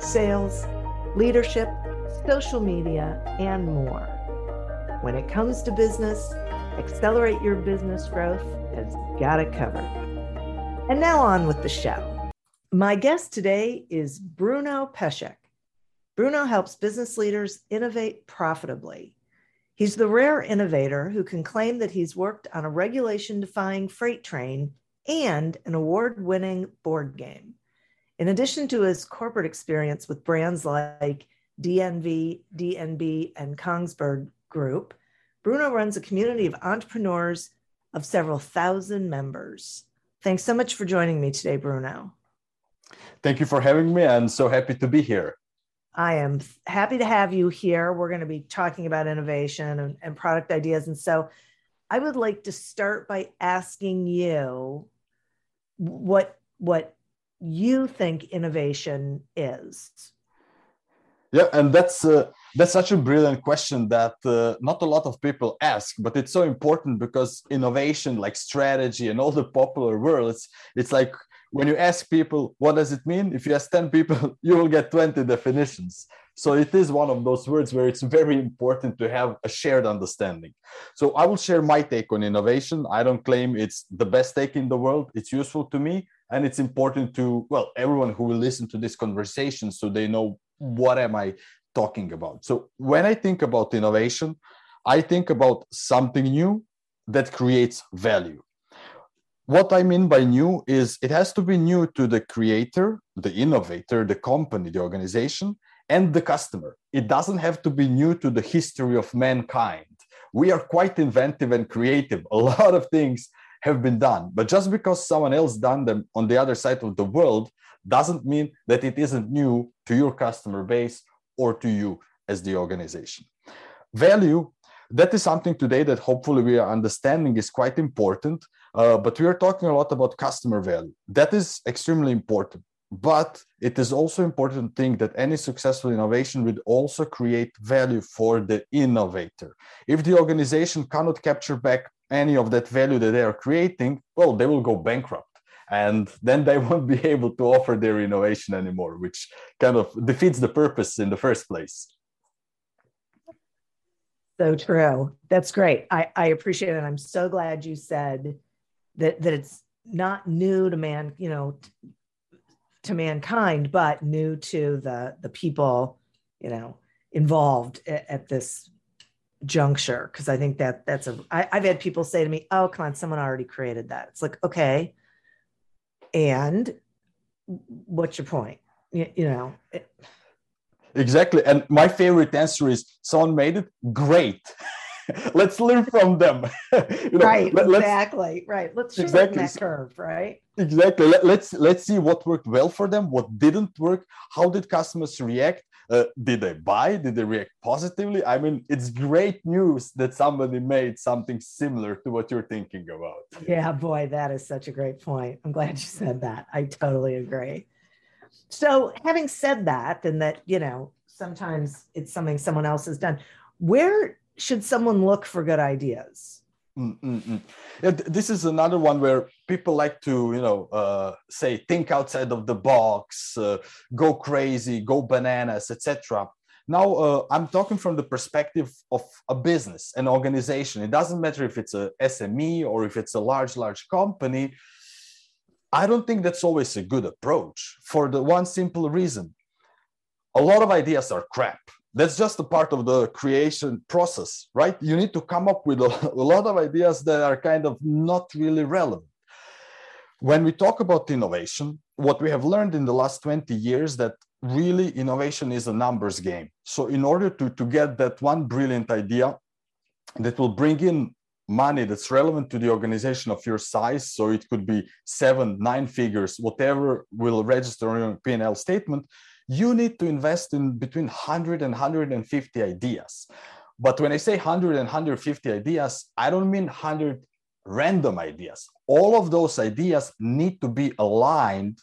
sales, leadership, social media, and more. When it comes to business, Accelerate Your Business Growth has got it covered. And now on with the show. My guest today is Bruno Pešec. Bruno helps business leaders innovate profitably. He's the rare innovator who can claim that he's worked on a regulation defying freight train and an award winning board game. In addition to his corporate experience with brands like DNV, DNB, and Kongsberg Group, Bruno runs a community of entrepreneurs of several thousand members. Thanks so much for joining me today, Bruno. Thank you for having me. I'm so happy to be here. I am happy to have you here. We're going to be talking about innovation and, and product ideas. And so I would like to start by asking you what what you think innovation is. Yeah, and that's uh, that's such a brilliant question that uh, not a lot of people ask, but it's so important because innovation, like strategy and all the popular words, it's like when you ask people what does it mean? If you ask 10 people you will get 20 definitions. So it is one of those words where it's very important to have a shared understanding. So i will share my take on innovation. I don't claim it's the best take in the world. It's useful to me and it's important to well everyone who will listen to this conversation so they know what am i talking about so when i think about innovation i think about something new that creates value what I mean by new is it has to be new to the creator, the innovator, the company, the organization, and the customer. It doesn't have to be new to the history of mankind. We are quite inventive and creative. A lot of things have been done, but just because someone else done them on the other side of the world doesn't mean that it isn't new to your customer base or to you as the organization. Value that is something today that hopefully we are understanding is quite important uh, but we are talking a lot about customer value. That is extremely important but it is also important to think that any successful innovation would also create value for the innovator. If the organization cannot capture back any of that value that they are creating well they will go bankrupt and then they won't be able to offer their innovation anymore which kind of defeats the purpose in the first place so true. That's great. I, I appreciate it. I'm so glad you said that that it's not new to man, you know, to mankind, but new to the the people, you know, involved at, at this juncture. Because I think that that's a. I, I've had people say to me, "Oh, come on, someone already created that." It's like, okay, and what's your point? You, you know. It, Exactly. And my favorite answer is someone made it great. let's learn from them. you know, right. Let, exactly. Right. Let's exactly that curve. Right. Exactly. Let, let's let's see what worked well for them, what didn't work. How did customers react? Uh, did they buy? Did they react positively? I mean, it's great news that somebody made something similar to what you're thinking about. Yeah, boy, that is such a great point. I'm glad you said that. I totally agree. So, having said that, and that, you know, sometimes it's something someone else has done, where should someone look for good ideas? Mm-mm-mm. Yeah, this is another one where people like to, you know, uh, say think outside of the box, uh, go crazy, go bananas, etc. Now, uh, I'm talking from the perspective of a business, an organization. It doesn't matter if it's a SME or if it's a large, large company. I don't think that's always a good approach for the one simple reason. A lot of ideas are crap. That's just a part of the creation process, right? You need to come up with a, a lot of ideas that are kind of not really relevant. When we talk about innovation, what we have learned in the last 20 years that really innovation is a numbers game. So in order to, to get that one brilliant idea that will bring in money that's relevant to the organization of your size. So it could be seven, nine figures, whatever will register on your P&L statement. You need to invest in between 100 and 150 ideas. But when I say 100 and 150 ideas, I don't mean 100 random ideas. All of those ideas need to be aligned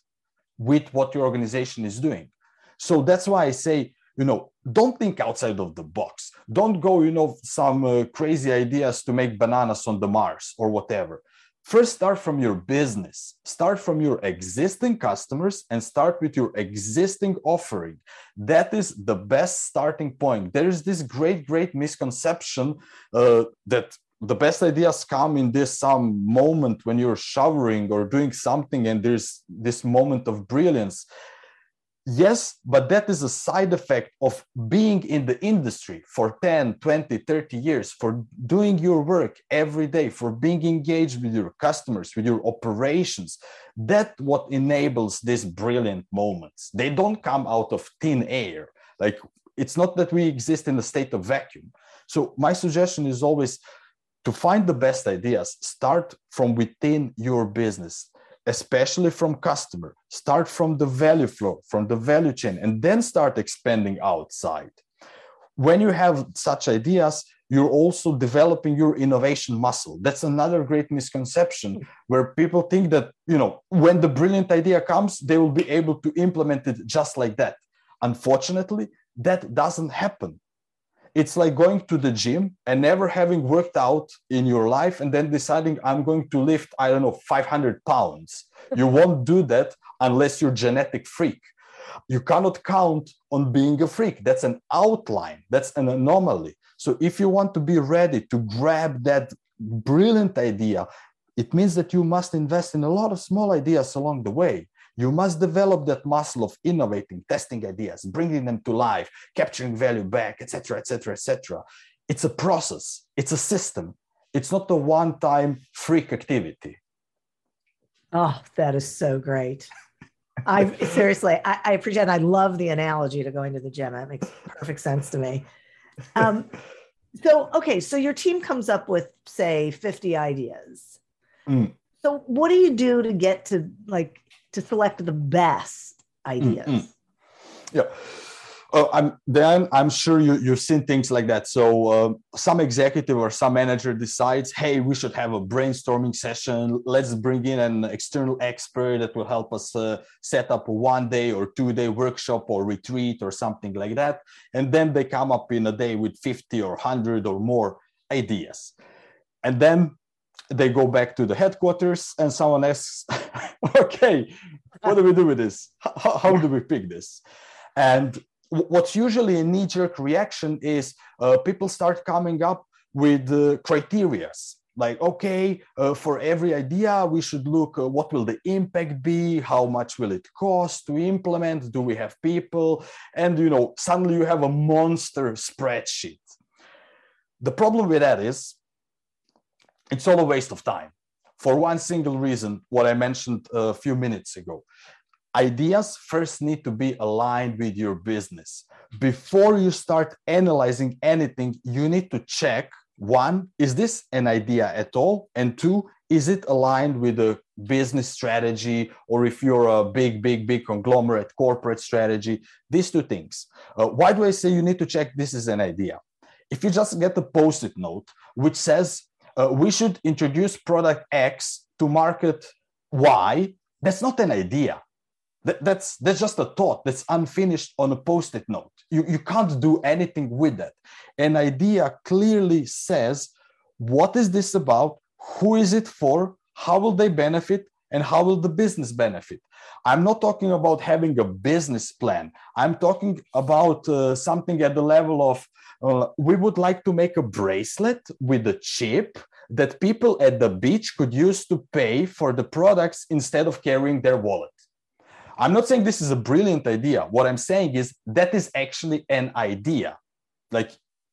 with what your organization is doing. So that's why I say, you know, don't think outside of the box. Don't go, you know, some uh, crazy ideas to make bananas on the Mars or whatever. First, start from your business. Start from your existing customers and start with your existing offering. That is the best starting point. There is this great, great misconception uh, that the best ideas come in this some moment when you're showering or doing something and there's this moment of brilliance yes but that is a side effect of being in the industry for 10 20 30 years for doing your work every day for being engaged with your customers with your operations. That what enables these brilliant moments. They don't come out of thin air. Like it's not that we exist in a state of vacuum. So my suggestion is always to find the best ideas. Start from within your business especially from customer start from the value flow from the value chain and then start expanding outside. When you have such ideas you're also developing your innovation muscle. That's another great misconception where people think that you know when the brilliant idea comes they will be able to implement it just like that. Unfortunately that doesn't happen it's like going to the gym and never having worked out in your life and then deciding i'm going to lift i don't know 500 pounds. You won't do that unless you're a genetic freak. You cannot count on being a freak. That's an outline. That's an anomaly. So if you want to be ready to grab that brilliant idea it means that you must invest in a lot of small ideas along the way you must develop that muscle of innovating, testing ideas, bringing them to life, capturing value back, etc., etc., etc. It's a process. It's a system. It's not a one-time freak activity. Oh, that is so great. I seriously, I, I appreciate. I love the analogy to going to the gym. It makes perfect sense to me. Um, so, okay, so your team comes up with, say, fifty ideas. Mm. So, what do you do to get to like to select the best ideas. Mm-hmm. Yeah. Uh, I'm then I'm sure you you've seen things like that. So uh, some executive or some manager decides, hey, we should have a brainstorming session. Let's bring in an external expert that will help us uh, set up a one day or two day workshop or retreat or something like that. And then they come up in a day with 50 or 100 or more ideas. And then they go back to the headquarters and someone asks okay what do we do with this? How, how do we pick this? And what's usually a knee-jerk reaction is uh, people start coming up with uh, criterias. Like okay uh, for every idea we should look uh, what will the impact be? How much will it cost to implement? Do we have people? And you know suddenly you have a monster spreadsheet. The problem with that is it's all a waste of time. For one single reason what i mentioned a few minutes ago. Ideas first need to be aligned with your business. Before you start analyzing anything you need to check one is this an idea at all? And two is it aligned with a business strategy? Or if you're a big big big conglomerate corporate strategy these two things. Uh, why do i say you need to check this is an idea? If you just get a post-it note which says uh, we should introduce product X to market Y. That's not an idea. That, that's that's just a thought that's unfinished on a post-it note. You, you can't do anything with that. An idea clearly says what is this about, who is it for, how will they benefit, and how will the business benefit? I'm not talking about having a business plan. I'm talking about uh, something at the level of uh, we would like to make a bracelet with a chip that people at the beach could use to pay for the products instead of carrying their wallet. I'm not saying this is a brilliant idea. What i'm saying is that is actually an idea. Like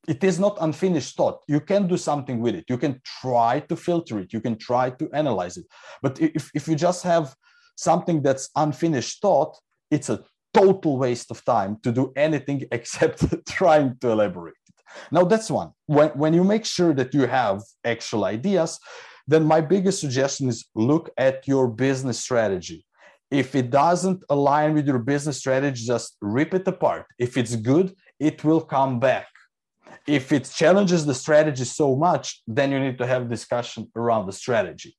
it is not unfinished thought. You can do something with it. You can try to filter it. You can try to analyze it. But if, if you just have something that's unfinished thought it's a total waste of time to do anything except trying to elaborate it. Now that's one. When, when you make sure that you have actual ideas then my biggest suggestion is look at your business strategy. If it doesn't align with your business strategy, just rip it apart. If it's good, it will come back. If it challenges the strategy so much, then you need to have discussion around the strategy.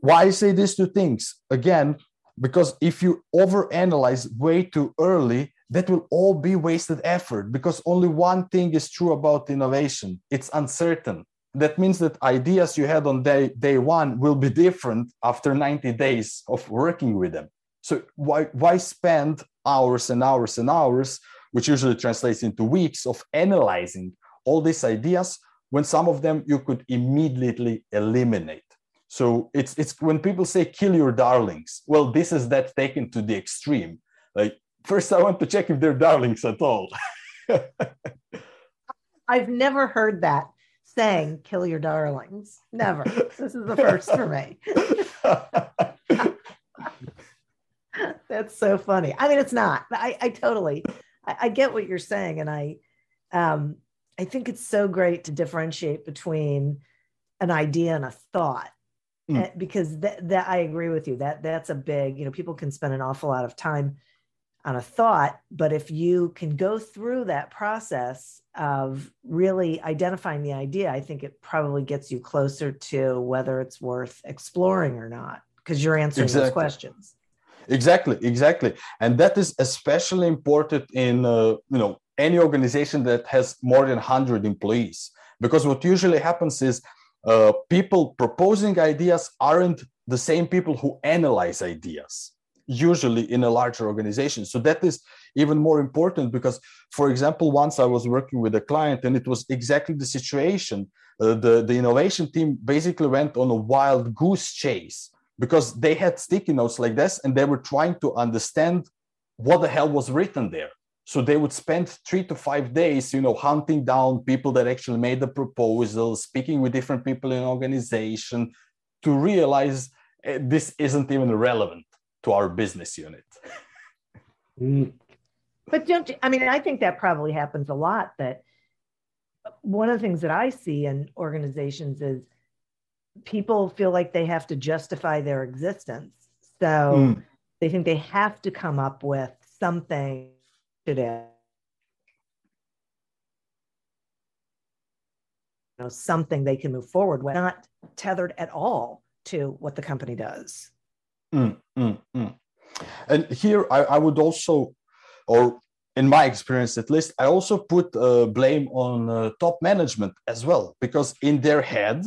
Why I say these two things? Again, because if you overanalyze way too early, that will all be wasted effort because only one thing is true about innovation it's uncertain that means that ideas you had on day, day one will be different after 90 days of working with them. So why, why spend hours and hours and hours, which usually translates into weeks of analyzing all these ideas when some of them you could immediately eliminate. So it's it's when people say kill your darlings. Well, this is that taken to the extreme. Like first I want to check if they're darlings at all. I've never heard that saying kill your darlings. Never. this is the first for me. That's so funny. I mean, it's not. I, I totally, I, I, get what you're saying, and I, um, I think it's so great to differentiate between an idea and a thought, mm. because that, that I agree with you. That that's a big. You know, people can spend an awful lot of time on a thought, but if you can go through that process of really identifying the idea, I think it probably gets you closer to whether it's worth exploring or not, because you're answering exactly. those questions. Exactly, exactly, and that is especially important in uh, you know any organization that has more than hundred employees, because what usually happens is uh, people proposing ideas aren't the same people who analyze ideas usually in a larger organization. So that is even more important because, for example, once I was working with a client and it was exactly the situation. Uh, the, the innovation team basically went on a wild goose chase because they had sticky notes like this and they were trying to understand what the hell was written there. So they would spend three to five days, you know, hunting down people that actually made the proposal, speaking with different people in organization to realize uh, this isn't even relevant to our business unit. Mm. But don't you, I mean, I think that probably happens a lot. That one of the things that I see in organizations is people feel like they have to justify their existence. So mm. they think they have to come up with something today. do. You know, something they can move forward with, not tethered at all to what the company does. Mm, mm. And here I, I, would also, or in my experience at least, I also put uh, blame on uh, top management as well, because in their head,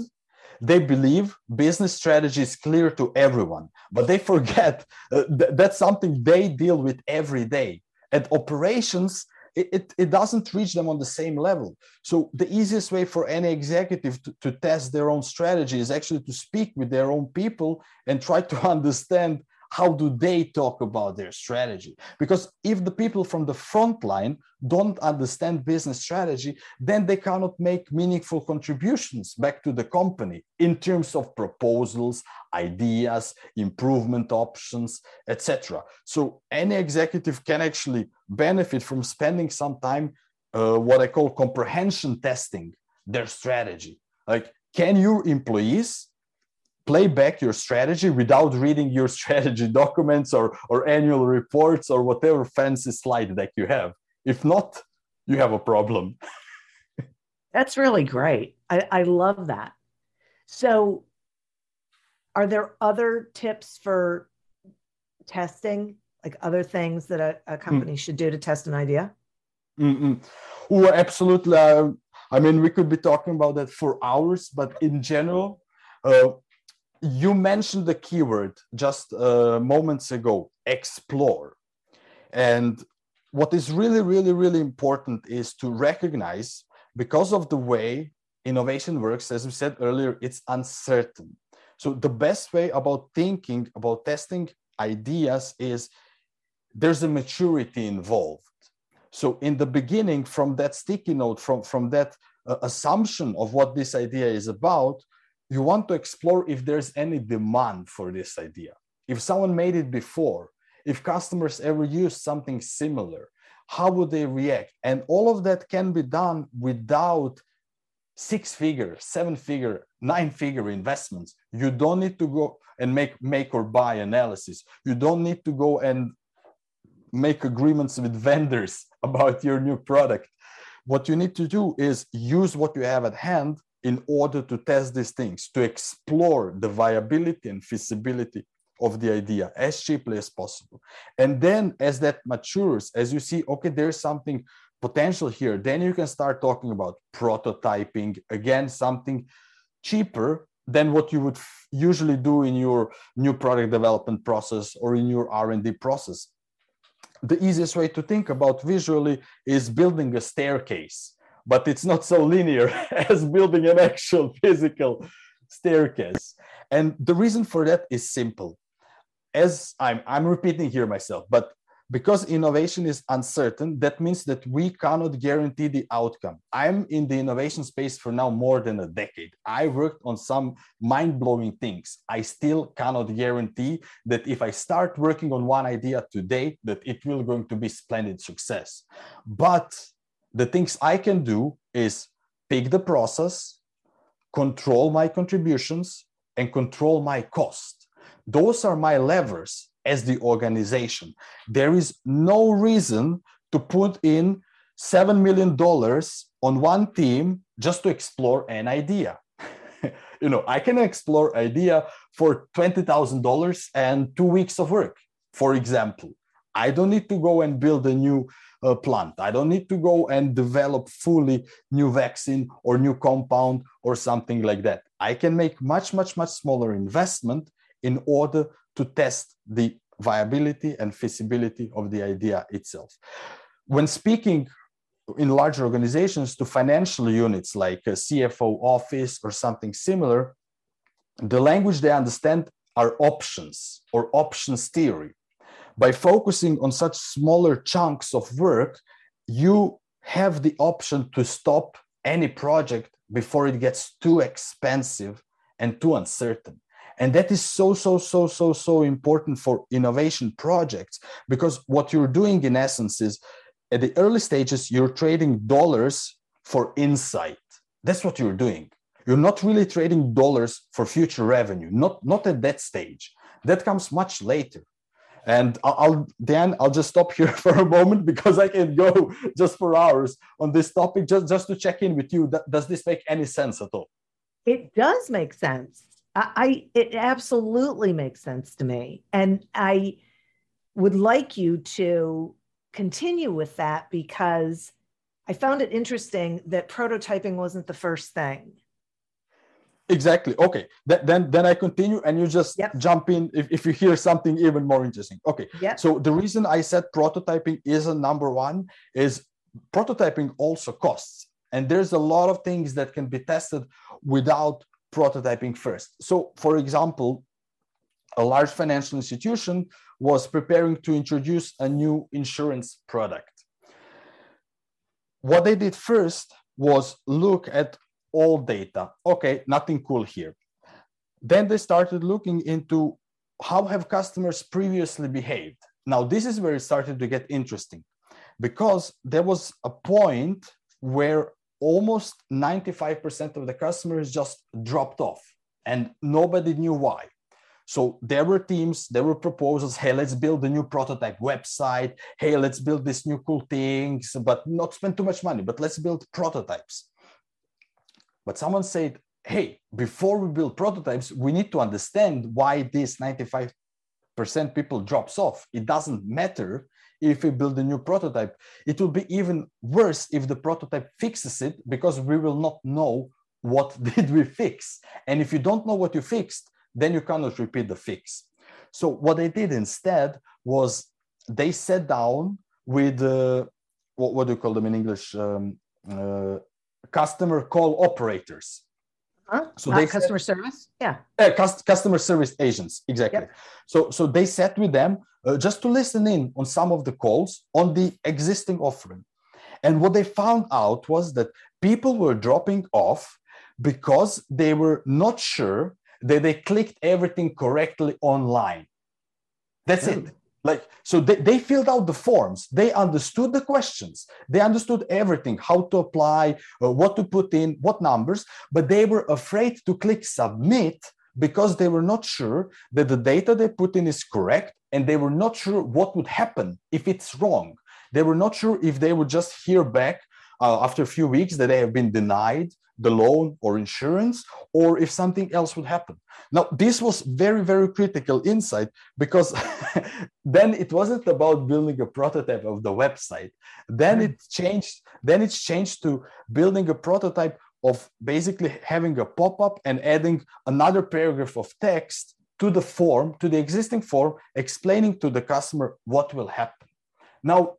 they believe business strategy is clear to everyone, but they forget uh, th- that's something they deal with every day. And operations, it, it, it, doesn't reach them on the same level. So the easiest way for any executive to, to test their own strategy is actually to speak with their own people and try to understand how do they talk about their strategy? Because if the people from the front line don't understand business strategy then they cannot make meaningful contributions back to the company in terms of proposals ideas improvement options etc so any executive can actually benefit from spending some time uh, what i call comprehension testing their strategy. Like can your employees play back your strategy without reading your strategy documents or, or annual reports or whatever fancy slide deck you have. If not, you have a problem. That's really great. I, I love that. So, are there other tips for testing, like other things that a, a company mm. should do to test an idea? Mm-mm. Oh, absolutely. I mean, we could be talking about that for hours, but in general, uh, you mentioned the keyword just uh, moments ago explore. And what is really really really important is to recognize because of the way innovation works as we said earlier it's uncertain. So the best way about thinking about testing ideas is there's a maturity involved. So in the beginning from that sticky note from from that uh, assumption of what this idea is about you want to explore if there's any demand for this idea. If someone made it before, if customers ever use something similar, how would they react? And all of that can be done without six figure, seven figure, nine figure investments. You don't need to go and make make or buy analysis. You don't need to go and make agreements with vendors about your new product. What you need to do is use what you have at hand in order to test these things, to explore the viability and feasibility of the idea as cheaply as possible. And then as that matures, as you see, okay, there's something potential here, then you can start talking about prototyping, again, something cheaper than what you would usually do in your new product development process or in your R&D process. The easiest way to think about visually is building a staircase but it's not so linear as building an actual physical staircase. And the reason for that is simple. As I'm, I'm repeating here myself, but because innovation is uncertain, that means that we cannot guarantee the outcome. I'm in the innovation space for now more than a decade. I worked on some mind blowing things. I still cannot guarantee that if I start working on one idea today, that it will going to be splendid success. But the things I can do is pick the process, control my contributions, and control my cost. Those are my levers as the organization. There is no reason to put in $7 million on one team just to explore an idea. you know, I can explore idea for $20,000 and two weeks of work, for example. I don't need to go and build a new uh, plant. I don't need to go and develop fully new vaccine or new compound or something like that. I can make much, much, much smaller investment in order to test the viability and feasibility of the idea itself. When speaking in large organizations to financial units like a CFO office or something similar, the language they understand are options or options theory by focusing on such smaller chunks of work, you have the option to stop any project before it gets too expensive and too uncertain. And that is so, so, so, so, so important for innovation projects because what you're doing in essence is at the early stages, you're trading dollars for insight. That's what you're doing. You're not really trading dollars for future revenue, not, not at that stage. That comes much later. And I'll, Dan, I'll just stop here for a moment because I can go just for hours on this topic, just, just to check in with you. Does this make any sense at all? It does make sense. I, I it absolutely makes sense to me. And I would like you to continue with that because I found it interesting that prototyping wasn't the first thing exactly. Okay. Then then i continue and you just yep. jump in if, if you hear something even more interesting. Okay. Yep. so the reason i said prototyping is a number one is prototyping also costs. And there's a lot of things that can be tested without prototyping first. So for example a large financial institution was preparing to introduce a new insurance product. What they did first was look at all data. Okay, nothing cool here. Then they started looking into how have customers previously behaved. Now, this is where it started to get interesting because there was a point where almost 95% of the customers just dropped off and nobody knew why. So there were teams, there were proposals. Hey, let's build a new prototype website. Hey, let's build these new cool things, but not spend too much money, but let's build prototypes. But someone said, hey, before we build prototypes, we need to understand why this 95% people drops off. It doesn't matter if we build a new prototype. It will be even worse if the prototype fixes it because we will not know what did we fix. And if you don't know what you fixed, then you cannot repeat the fix. So what they did instead was they sat down with uh, what, what do you call them in English? Um, uh, customer call operators. Huh? So they customer said, service, yeah. Uh, customer service agents, exactly. Yep. So so they sat with them uh, just to listen in on some of the calls on the existing offering, and what they found out was that people were dropping off because they were not sure that they clicked everything correctly online. That's it like so they, they filled out the forms they understood the questions they understood everything how to apply uh, what to put in what numbers but they were afraid to click submit because they were not sure that the data they put in is correct and they were not sure what would happen if it's wrong. They were not sure if they would just hear back uh, after a few weeks that they have been denied the loan or insurance or if something else would happen. Now, this was very, very critical insight because then it wasn't about building a prototype of the website. Then hmm. it changed, then it's changed to building a prototype of basically having a pop-up and adding another paragraph of text to the form, to the existing form, explaining to the customer what will happen. Now,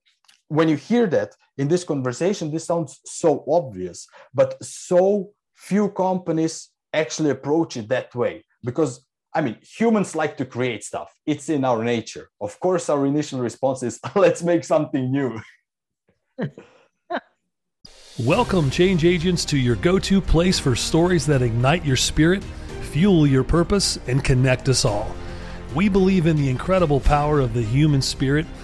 when you hear that in this conversation, this sounds so obvious, but so few companies actually approach it that way because I mean, humans like to create stuff. It's in our nature. Of course, our initial response is let's make something new. Welcome, change agents, to your go to place for stories that ignite your spirit, fuel your purpose, and connect us all. We believe in the incredible power of the human spirit,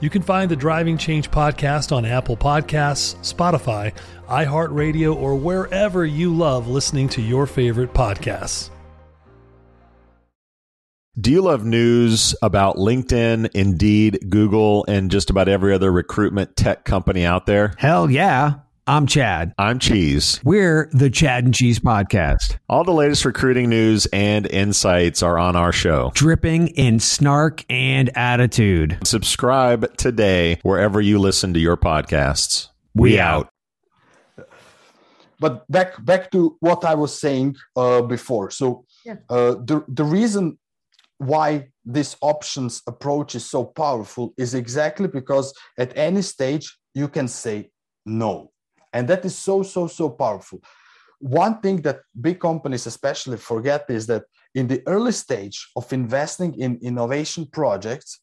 You can find the Driving Change podcast on Apple Podcasts, Spotify, iHeartRadio, or wherever you love listening to your favorite podcasts. Do you love news about LinkedIn, Indeed, Google, and just about every other recruitment tech company out there? Hell yeah. I'm Chad. I'm Cheese. We're the Chad and Cheese Podcast. All the latest recruiting news and insights are on our show. Dripping in snark and attitude. Subscribe today wherever you listen to your podcasts. We, we out. But back back to what I was saying uh, before. So yeah. uh, the the reason why this options approach is so powerful is exactly because at any stage you can say no and that is so, so, so powerful. One thing that big companies especially forget is that in the early stage of investing in innovation projects,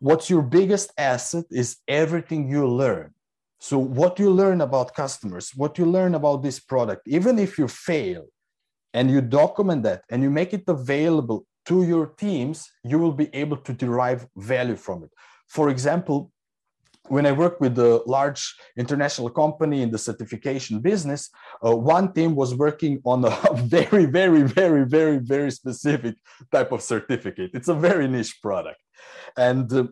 what's your biggest asset is everything you learn. So, what you learn about customers, what you learn about this product, even if you fail and you document that and you make it available to your teams, you will be able to derive value from it. For example, when I worked with a large international company in the certification business, uh, one team was working on a very, very, very, very, very specific type of certificate. It's a very niche product. And uh,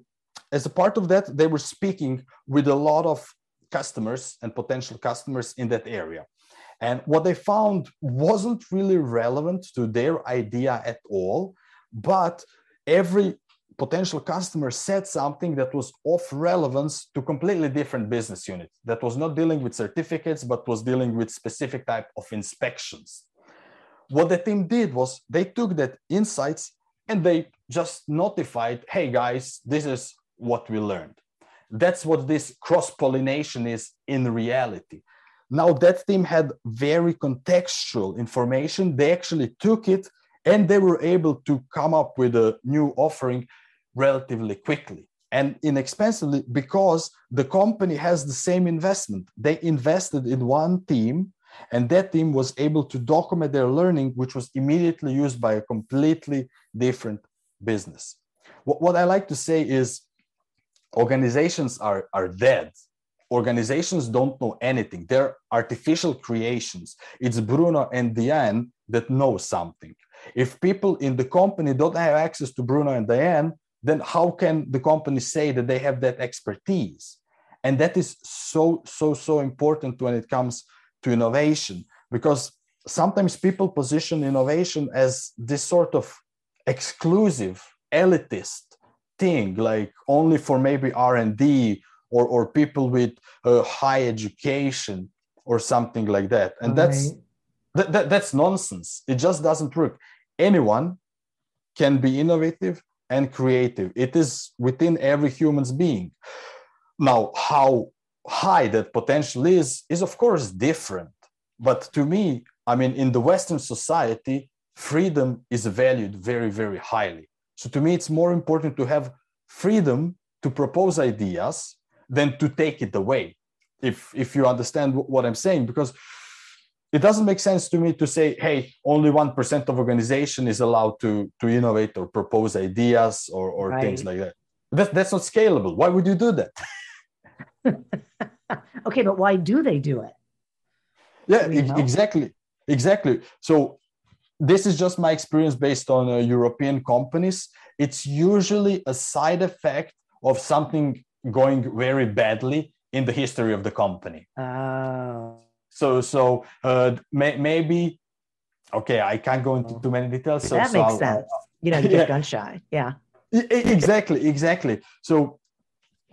as a part of that, they were speaking with a lot of customers and potential customers in that area. And what they found wasn't really relevant to their idea at all, but every potential customer said something that was of relevance to completely different business unit that was not dealing with certificates but was dealing with specific type of inspections. What the team did was they took that insights and they just notified hey guys this is what we learned. That's what this cross pollination is in reality. Now that team had very contextual information. They actually took it and they were able to come up with a new offering relatively quickly and inexpensively because the company has the same investment. They invested in one team, and that team was able to document their learning, which was immediately used by a completely different business. What, what I like to say is organizations are, are dead. Organizations don't know anything. They're artificial creations. It's Bruno and Diane that know something. If people in the company don't have access to Bruno and Diane, then how can the company say that they have that expertise? And that is so, so, so important when it comes to innovation, because sometimes people position innovation as this sort of exclusive, elitist thing, like only for maybe R&D or, or people with uh, high education or something like that. And that's, that, that, that's nonsense. It just doesn't work. Anyone can be innovative and creative. It is within every human's being. Now, how high that potential is, is of course different. But to me, I mean, in the Western society, freedom is valued very, very highly. So to me, it's more important to have freedom to propose ideas than to take it away. If if you understand what I'm saying, because it doesn't make sense to me to say, hey, only one percent of organization is allowed to to innovate or propose ideas or or Right. things like that. That that's not scalable. Why would you do that? okay, but why do they do it? yeah Do you e- know? exactly exactly so this is just my experience based on uh, european companies it's usually a side effect of something going very badly in the history of the company Oh, so so uh, may, maybe okay i can't go into too many details so, that makes I'll- sense. You know, you Yeah. get gun shy. Yeah. Exactly exactly so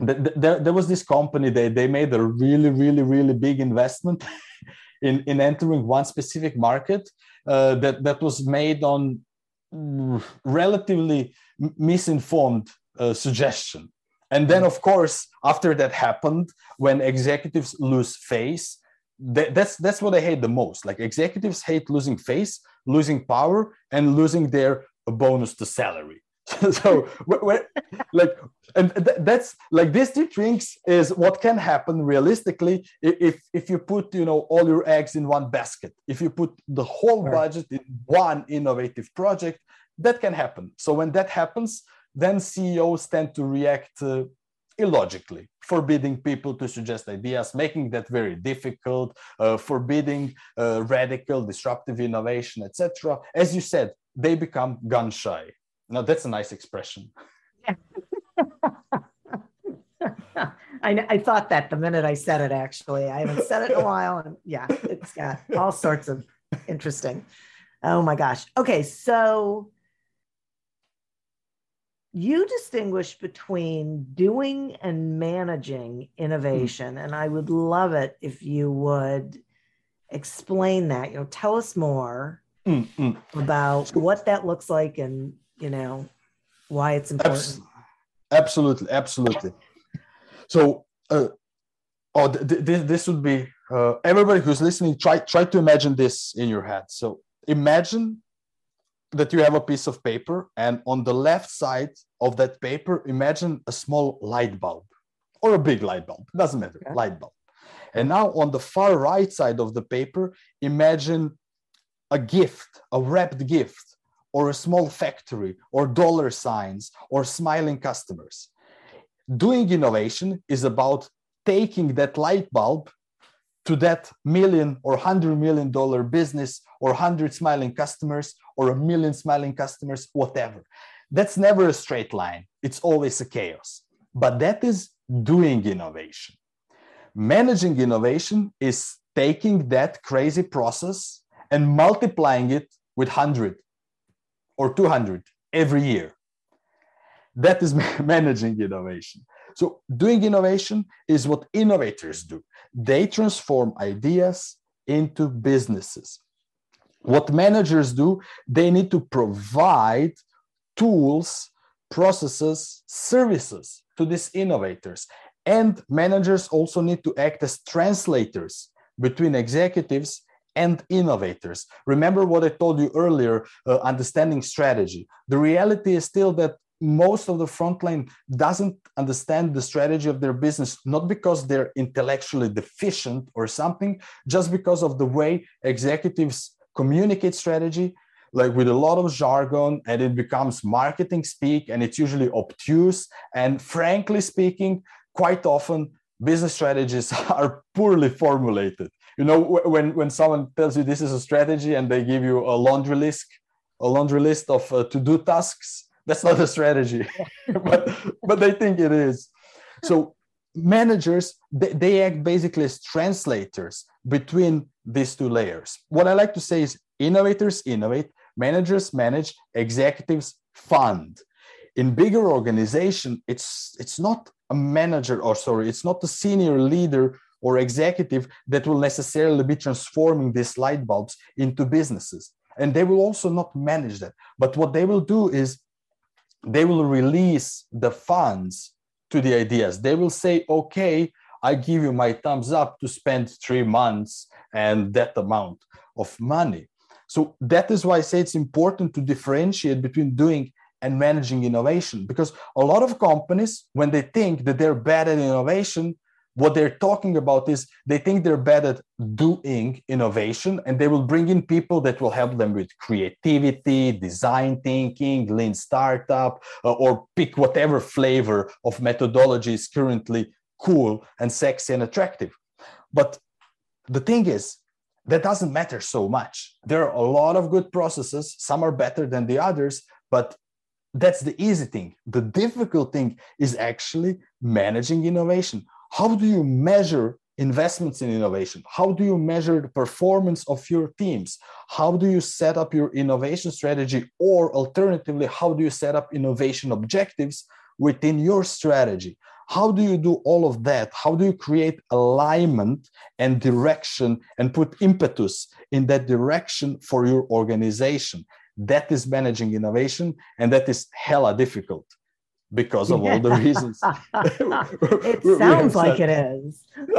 th- th- there, there was this company they, they made a really really really big investment in, in entering one specific market uh, that, that was made on relatively misinformed uh, suggestion and then of course after that happened when executives lose face that, that's that's what i hate the most. Like executives hate losing face losing power and losing their bonus to salary. So wh- wh- like and th- that's like these three things is what can happen realistically if if you put you know all your eggs in one basket. If you put the whole Right. budget in one innovative project that can happen. So when that happens then ceos tend to react uh, illogically forbidding people to suggest ideas making that very difficult uh, forbidding uh, radical disruptive innovation etc as you said they become gun shy now that's a nice expression I, kn- I thought that the minute I said it, actually. I haven't said it in a while. And yeah, it's got all sorts of interesting. Oh my gosh. Okay. So you distinguish between doing and managing innovation. And I would love it if you would explain that. You know, tell us more Mm, mm. about what that looks like and, you know, why it's important. Abs- absolutely absolutely so uh, oh th- th- this, this would be uh, everybody who's listening try try to imagine this in your head so imagine that you have a piece of paper and on the left side of that paper imagine a small light bulb or a big light bulb doesn't matter Okay. light bulb and now on the far right side of the paper imagine a gift a wrapped gift or a small factory or dollar signs or smiling customers. Doing innovation is about taking that light bulb to that million or hundred million dollar business or hundred smiling customers or a million smiling customers, whatever. That's never a straight line. It's always a chaos. But that is doing innovation. Managing innovation is taking that crazy process and multiplying it with 100 or 200 every year. That is managing innovation. So, doing innovation is what innovators do. They transform ideas into businesses. What managers do, they need to provide tools, processes, services to these innovators. And managers also need to act as translators between executives and innovators. Remember what I told you earlier uh, understanding strategy. The reality is still that most of the frontline doesn't understand the strategy of their business, not because they're intellectually deficient or something, just because of the way executives communicate strategy, like with a lot of jargon, and it becomes marketing speak, and it's usually obtuse. And frankly speaking, quite often business strategies are poorly formulated. You know, when when someone tells you this is a strategy and they give you a laundry list, a laundry list of uh, to-do tasks, that's not a strategy, but but they think it is. So managers they, they act basically as translators between these two layers. What I like to say is innovators innovate, managers manage, executives fund. In bigger organization, it's it's not a manager or sorry, it's not the senior leader or executive that will necessarily be transforming these light bulbs into businesses. And they will also not manage that. But what they will do is they will release the funds to the ideas. They will say, okay, I give you my thumbs up to spend three months and that amount of money. So that is why I say it's important to differentiate between doing and managing innovation because a lot of companies, when they think that they're bad at innovation, what they're talking about is they think they're bad at doing innovation and they will bring in people that will help them with creativity design thinking lean startup uh, or pick whatever flavor of methodology is currently cool and sexy and attractive. But the thing is that doesn't matter so much there are a lot of good processes some are better than the others but that's the easy thing the difficult thing is actually managing innovation how do you measure investments in innovation? How do you measure the performance of your teams? How do you set up your innovation strategy? Or alternatively, how do you set up innovation objectives within your strategy? How do you do all of that? How do you create alignment and direction and put impetus in that direction for your organization? That is managing innovation, and that is hella difficult because of all the reasons. it sounds like it is.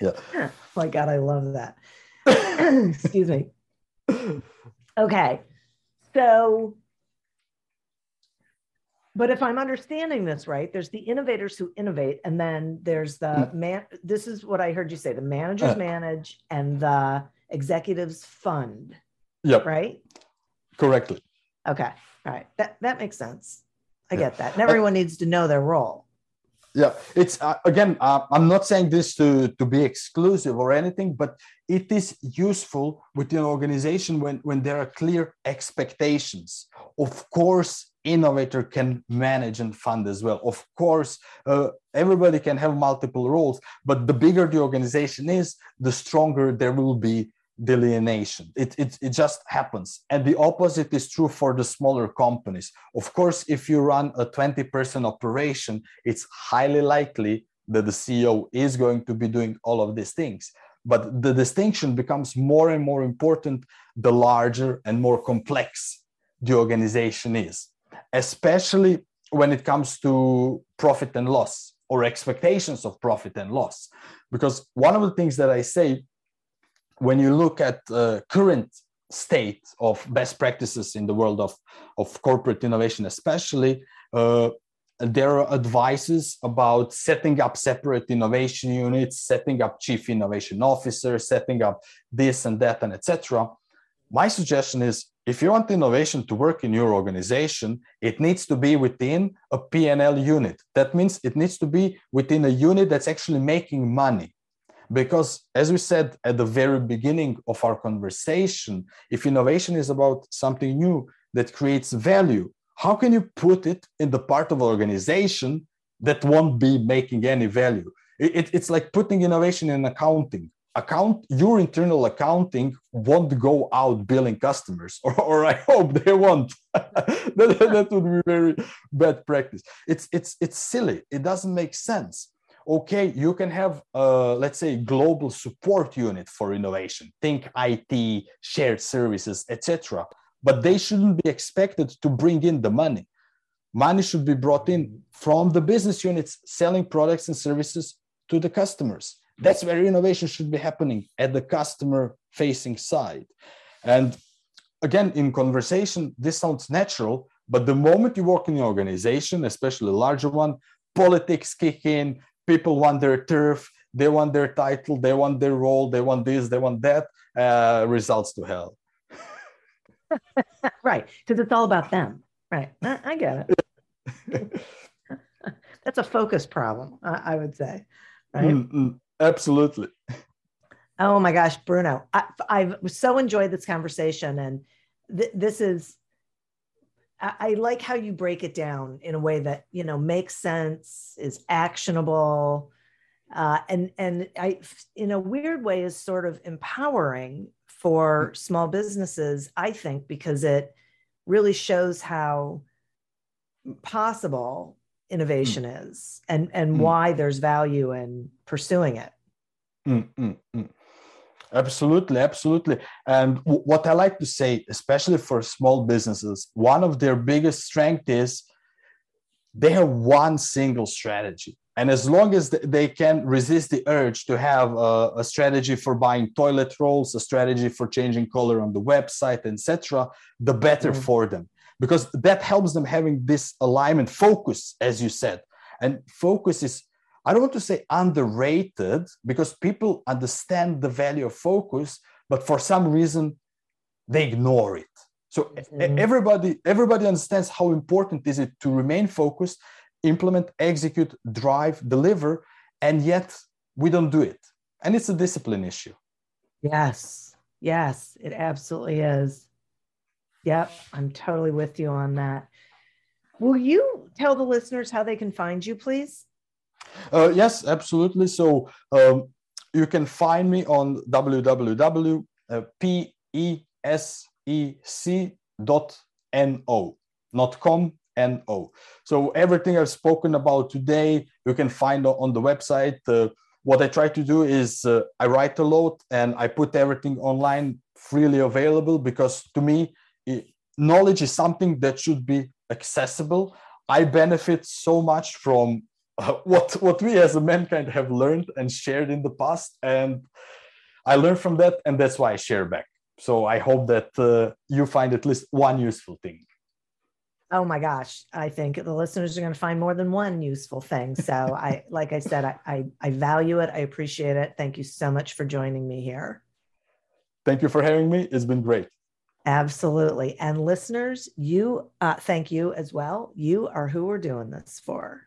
yeah. Oh my God, I love that. Excuse me. Okay. So, but if I'm understanding this right, there's the innovators who innovate, and then there's the Mm. man. This is what I heard you say the managers Uh. manage and the executives fund, Yep. right? Correctly. Okay. All right. That, that makes sense. I Yeah. get that. And everyone needs to know their role. Yeah it's uh, again uh, i'm not saying this to to be exclusive or anything but it is useful within an organization when when there are clear expectations. Of course innovator can manage and fund as well. Of course uh, everybody can have multiple roles but the bigger the organization is the stronger there will be delineation. It, it, it just happens. And the opposite is true for the smaller companies. Of course if you run a 20 person operation it's highly likely that the ceo is going to be doing all of these things. But the distinction becomes more and more important the larger and more complex the organization is especially when it comes to profit and loss or expectations of profit and loss. Because one of the things that i say when you look at uh, current state of best practices in the world of, of corporate innovation especially uh, there are advices about setting up separate innovation units setting up chief innovation officers setting up this and that and etc my suggestion is if you want innovation to work in your organization it needs to be within a p&l unit. That means it needs to be within a unit that's actually making money because as we said at the very beginning of our conversation if innovation is about something new that creates value how can you put it in the part of organization that won't be making any value? It, it, it's like putting innovation in accounting. Account your internal accounting won't go out billing customers or, or i hope they won't. That, that would be very bad practice. It's it's it's silly. It doesn't make sense okay you can have uh, let's say global support unit for innovation think it shared services etc but they shouldn't be expected to bring in the money. Money should be brought in from the business units selling products and services to the customers. That's where innovation should be happening at the customer facing side. And again in conversation this sounds natural but the moment you work in an organization especially a larger one politics kick in people want their turf they want their title they want their role they want this they want that uh, results to hell right. Because it's all about them. Right. I, get it. That's a focus problem, I, I would say. Right. Mm, mm, absolutely Oh my gosh, Bruno, I, I've so enjoyed this conversation. And th- this is, I, like how you break it down in a way that, you know, makes sense, is actionable. Uh, and and I, in a weird way, is sort of empowering for small businesses. I think because it really shows how possible innovation is, and and Mm. why there's value in pursuing it. Mm, mm, mm. Absolutely, absolutely. And what I like to say, especially for small businesses, one of their biggest strength is they have one single strategy. and as long as they can resist the urge to have a, a, strategy for buying toilet rolls a strategy for changing color on the website etc the better mm. for them because that helps them having this alignment focus as you said and focus is i don't want to say underrated because people understand the value of focus but for some reason they ignore it so mm-hmm. everybody everybody understands how important is it to remain focused implement execute drive deliver and yet we don't do it and it's a discipline issue yes yes it absolutely is Yep, I'm totally with you on that. Will you tell the listeners how they can find you, please? Uh, yes, absolutely. So um, you can find me on www.pesec.no, not com, no. So everything I've spoken about today, you can find on the website. Uh, what I try to do is uh, I write a lot and I put everything online freely available because to me knowledge is something that should be accessible. I benefit so much from uh, what what we as a mankind have learned and shared in the past, and I learn from that, and that's why I share back. So I hope that uh, you find at least one useful thing. Oh my gosh, I think the listeners are going to find more than one useful thing. So I, like I said, I, I I value it. I appreciate it. Thank you so much for joining me here. Thank you for having me. It's been great. Absolutely. And listeners, you uh, thank you as well. You are who we're doing this for.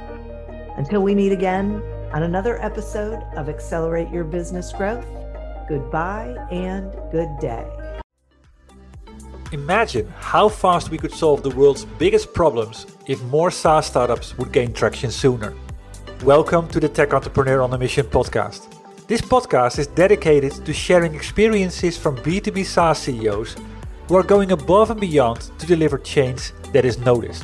Until we meet again on another episode of Accelerate Your Business Growth, goodbye and good day. Imagine how fast we could solve the world's biggest problems if more SaaS startups would gain traction sooner. Welcome to the Tech Entrepreneur on a Mission podcast. This podcast is dedicated to sharing experiences from B2B SaaS CEOs who are going above and beyond to deliver change that is noticed.